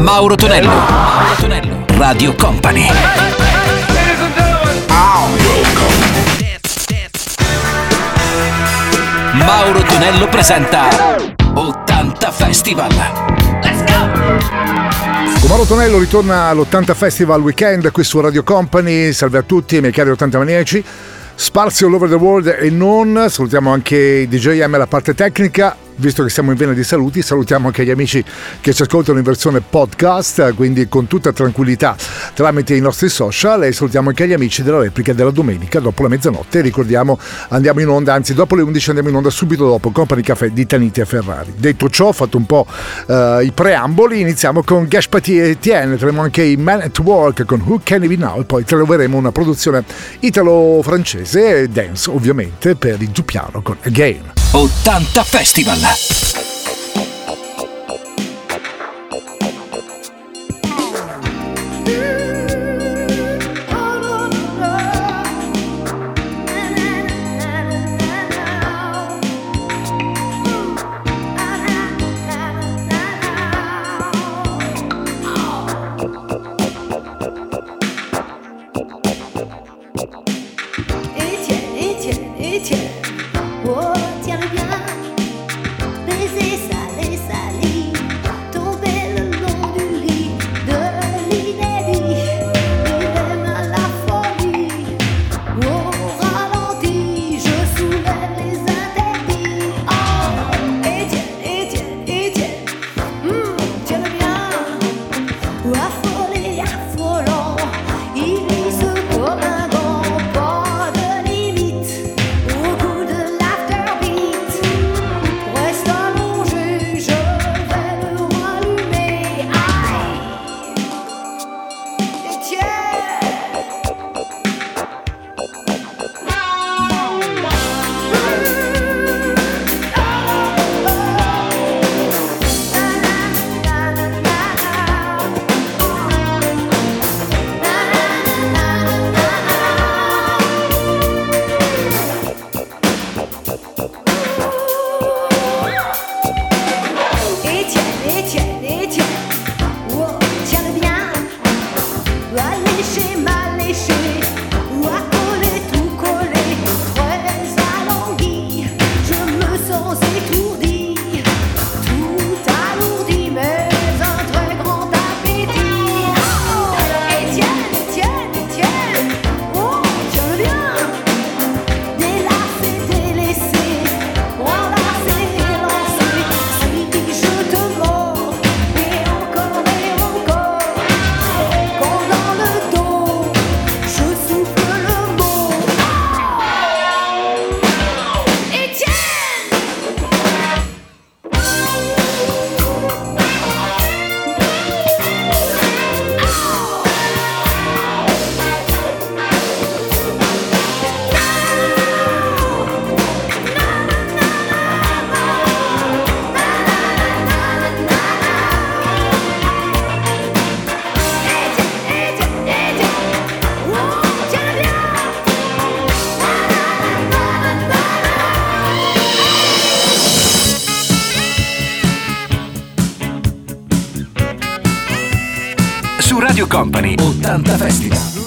Mauro Tonello. Mauro Tonello. Radio Company. Mauro Tonello presenta 80 Festival. Con Mauro Tonello ritorna all'80 Festival Weekend qui su Radio Company. Salve a tutti, miei cari 80 maniaci. Sparsi all over the world e non. Salutiamo anche i DJ M la parte tecnica visto che siamo in vena di saluti, salutiamo anche gli amici che ci ascoltano in versione podcast, quindi con tutta tranquillità tramite i nostri social e salutiamo anche gli amici della replica della domenica dopo la mezzanotte. Ricordiamo, andiamo in onda, anzi dopo le 11 andiamo in onda subito dopo Company Caffè di Taniti e Ferrari. Detto ciò, fatto un po' uh, i preamboli, iniziamo con Gashpati e Etienne, troviamo anche i Man at Work con Who Can It Be Now, poi troveremo una produzione italo-francese, dance ovviamente, per il Giupiano con Again. 80 Festival. ました。Company 80 Festival.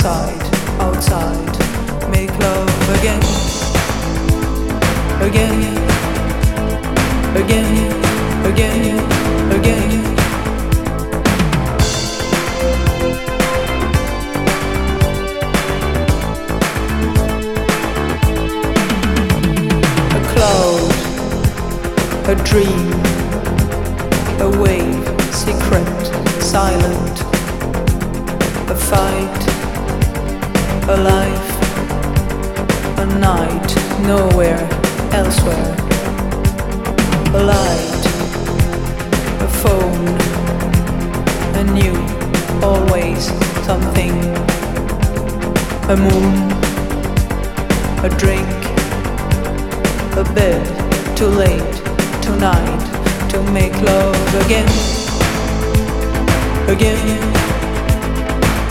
inside, outside, make love again, again, again, again, again. A cloud, a dream, a wave, secret, silent, a fight alive. A night nowhere elsewhere. A light, a phone, a new, always something. A moon, a drink, a bed, too late, tonight, to make love again. Again,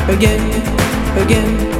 again, again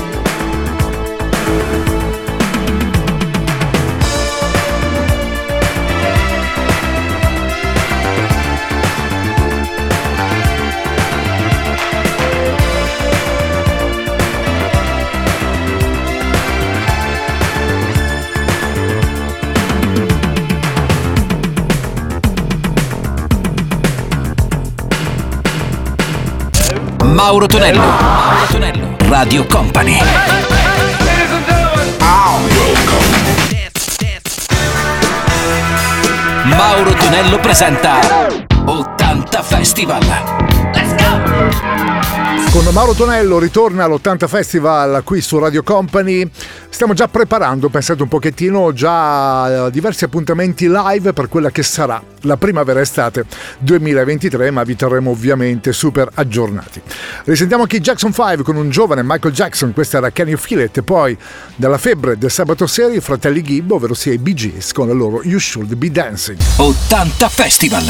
Mauro Tonello. Mauro Tonello. Radio Company. Mauro Tonello presenta 80 Festival. Let's go! Con Mauro Tonello ritorna all'80 Festival qui su Radio Company stiamo già preparando, pensate un pochettino, già eh, diversi appuntamenti live per quella che sarà la primavera-estate 2023, ma vi terremo ovviamente super aggiornati. Risentiamo anche i Jackson 5 con un giovane Michael Jackson, questa era Feel It, e poi dalla febbre del sabato sera i fratelli Gibb, ovvero sia i Bee Gees con la loro You Should Be Dancing. 80 Festival!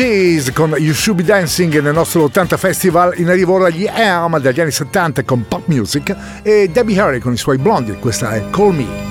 Gees con You Should Be Dancing nel nostro 80 Festival in arrivo ora gli EAM dagli anni 70 con pop music e Debbie Harry con i suoi blondi, questa è Call Me.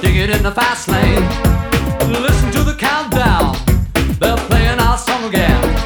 Dig it in the fast lane. Listen to the countdown. They're playing our song again.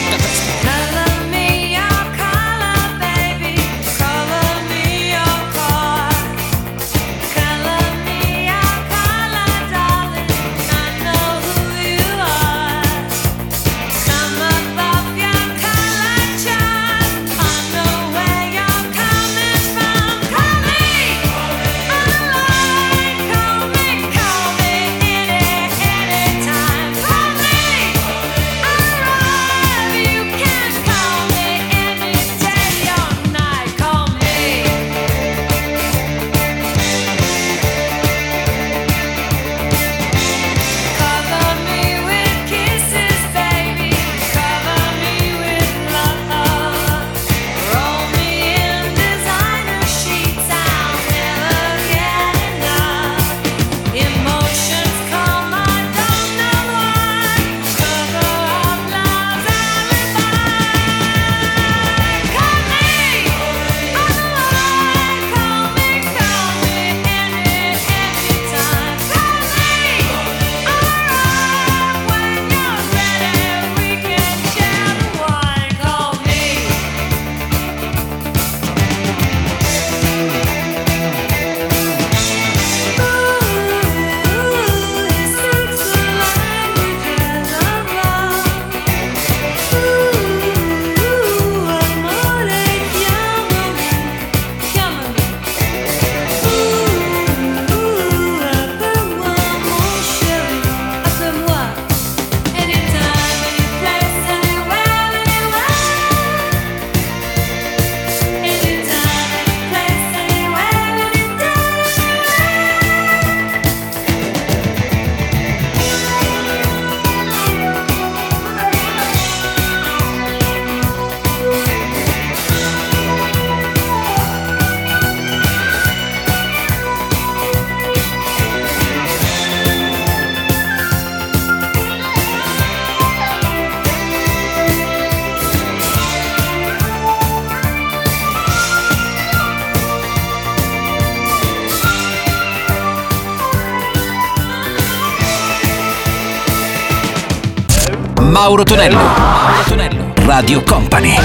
Mauro Tonello. Mauro Tonello. Radio Company.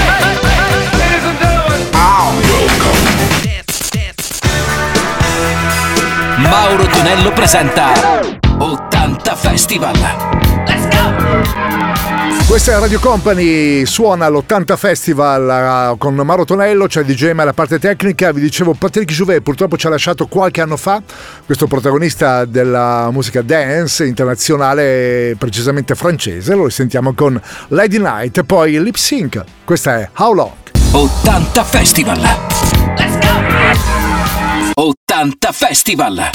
Mauro Tonello presenta Mix Radio Company suona l'80 Festival eh, con Maro Tonello, c'è cioè DJ e la parte tecnica, vi dicevo Patrick Jouvet purtroppo ci ha lasciato qualche anno fa, questo protagonista della musica dance internazionale precisamente francese, lo sentiamo con Lady Night e poi Lip Sync, questa è How Long? 80 Festival! Let's go! 80 Festival!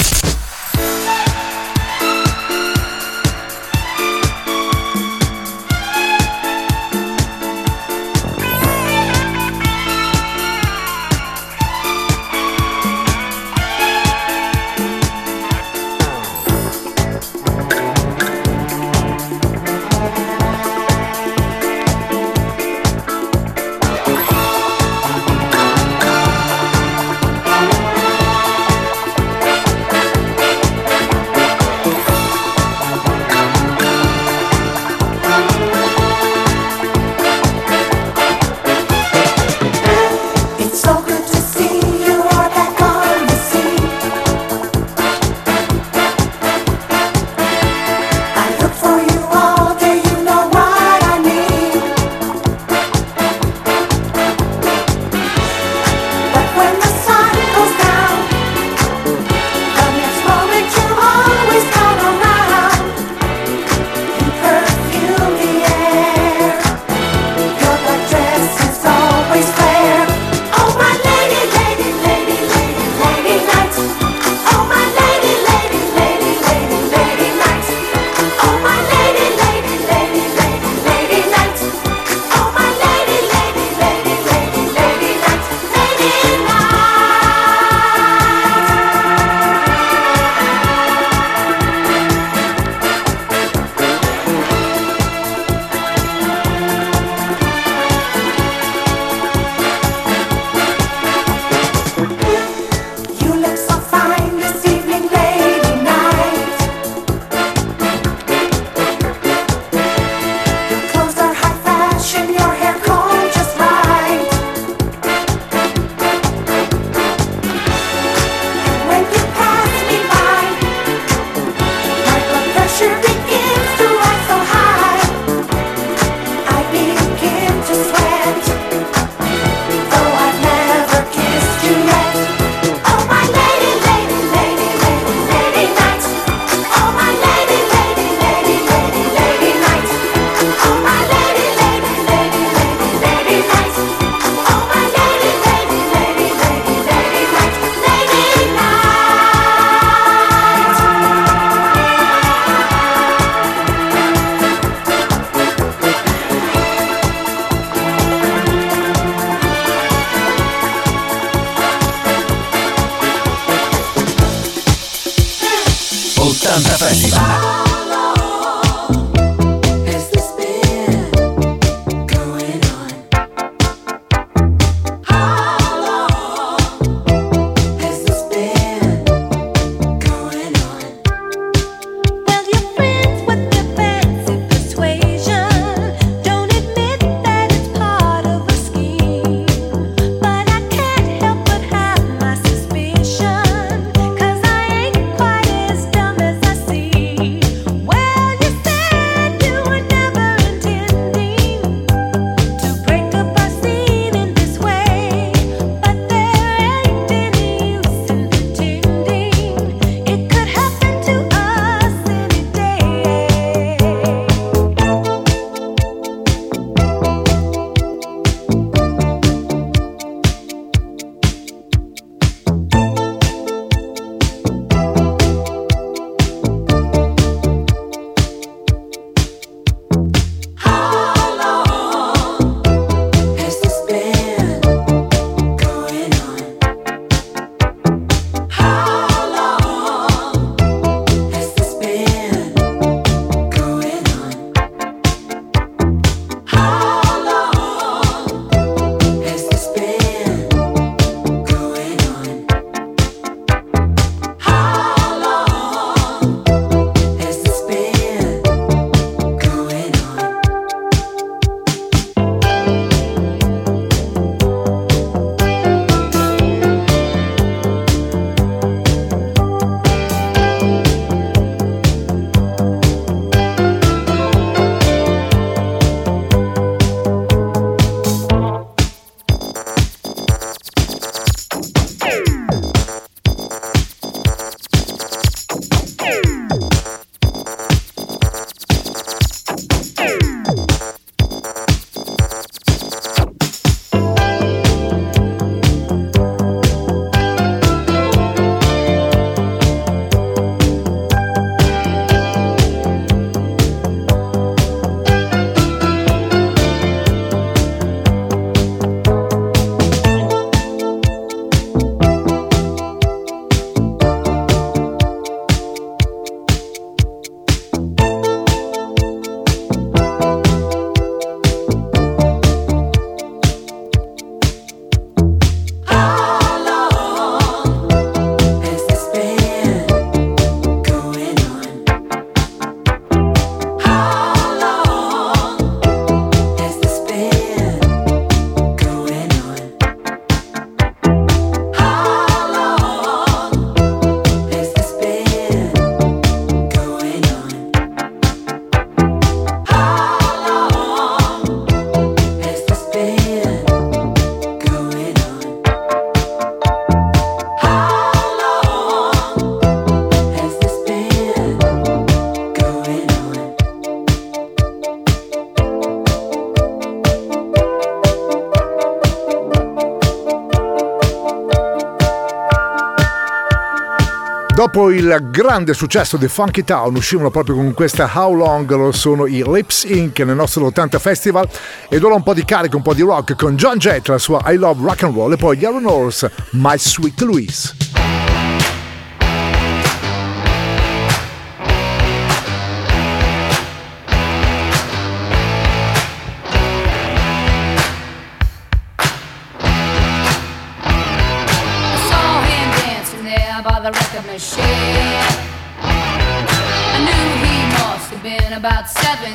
Dopo il grande successo di Funky Town uscivano proprio con questa How Long lo sono i Lips Inc. nel nostro 80 Festival ed ora un po' di carico, un po' di rock con John Jett, la sua I Love Rock and Roll e poi gli Aaron Horse, My Sweet Louise.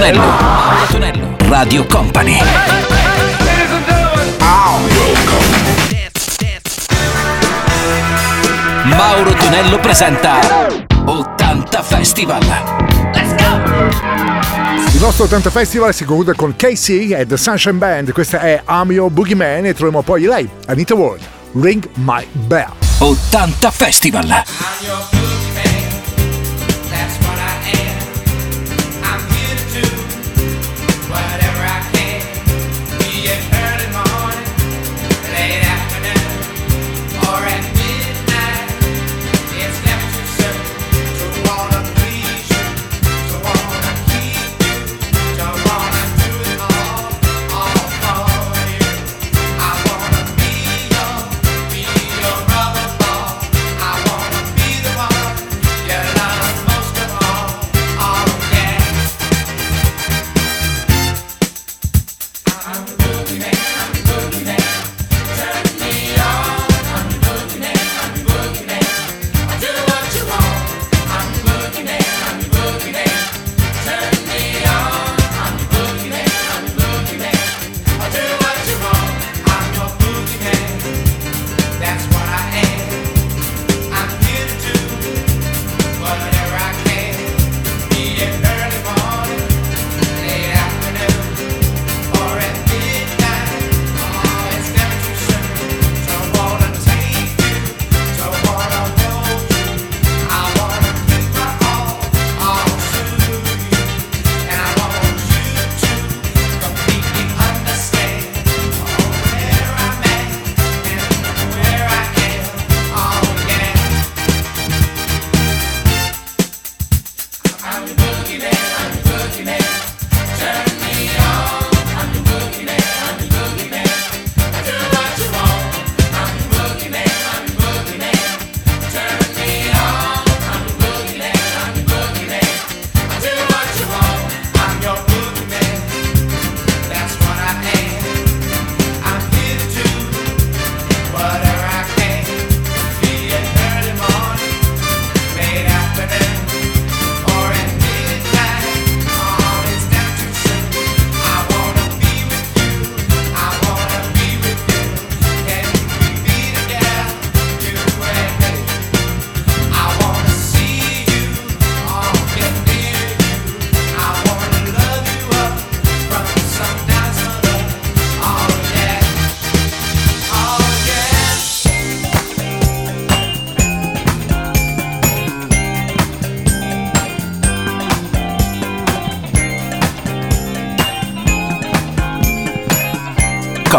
Antonello. Tonello. Radio Company. Mauro Tonello presenta 80 Festival. Let's go! Il nostro 80 Festival si conclude con KC e The Sunshine Band. Questa è Amio Boogeyman e troviamo poi lei, Anita Ward. Ring My Bell. 80 Festival.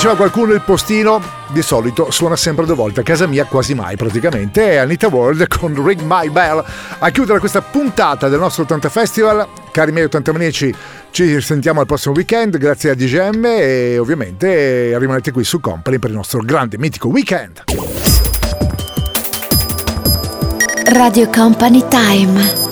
diceva qualcuno il postino di solito suona sempre due volte a casa mia quasi mai praticamente. È Anita World con Ring My Bell. A chiudere questa puntata del nostro 80 Festival cari miei 80 manici ci sentiamo al prossimo weekend grazie a DGM e ovviamente rimanete qui su Company per il nostro grande mitico weekend. Radio Company Time.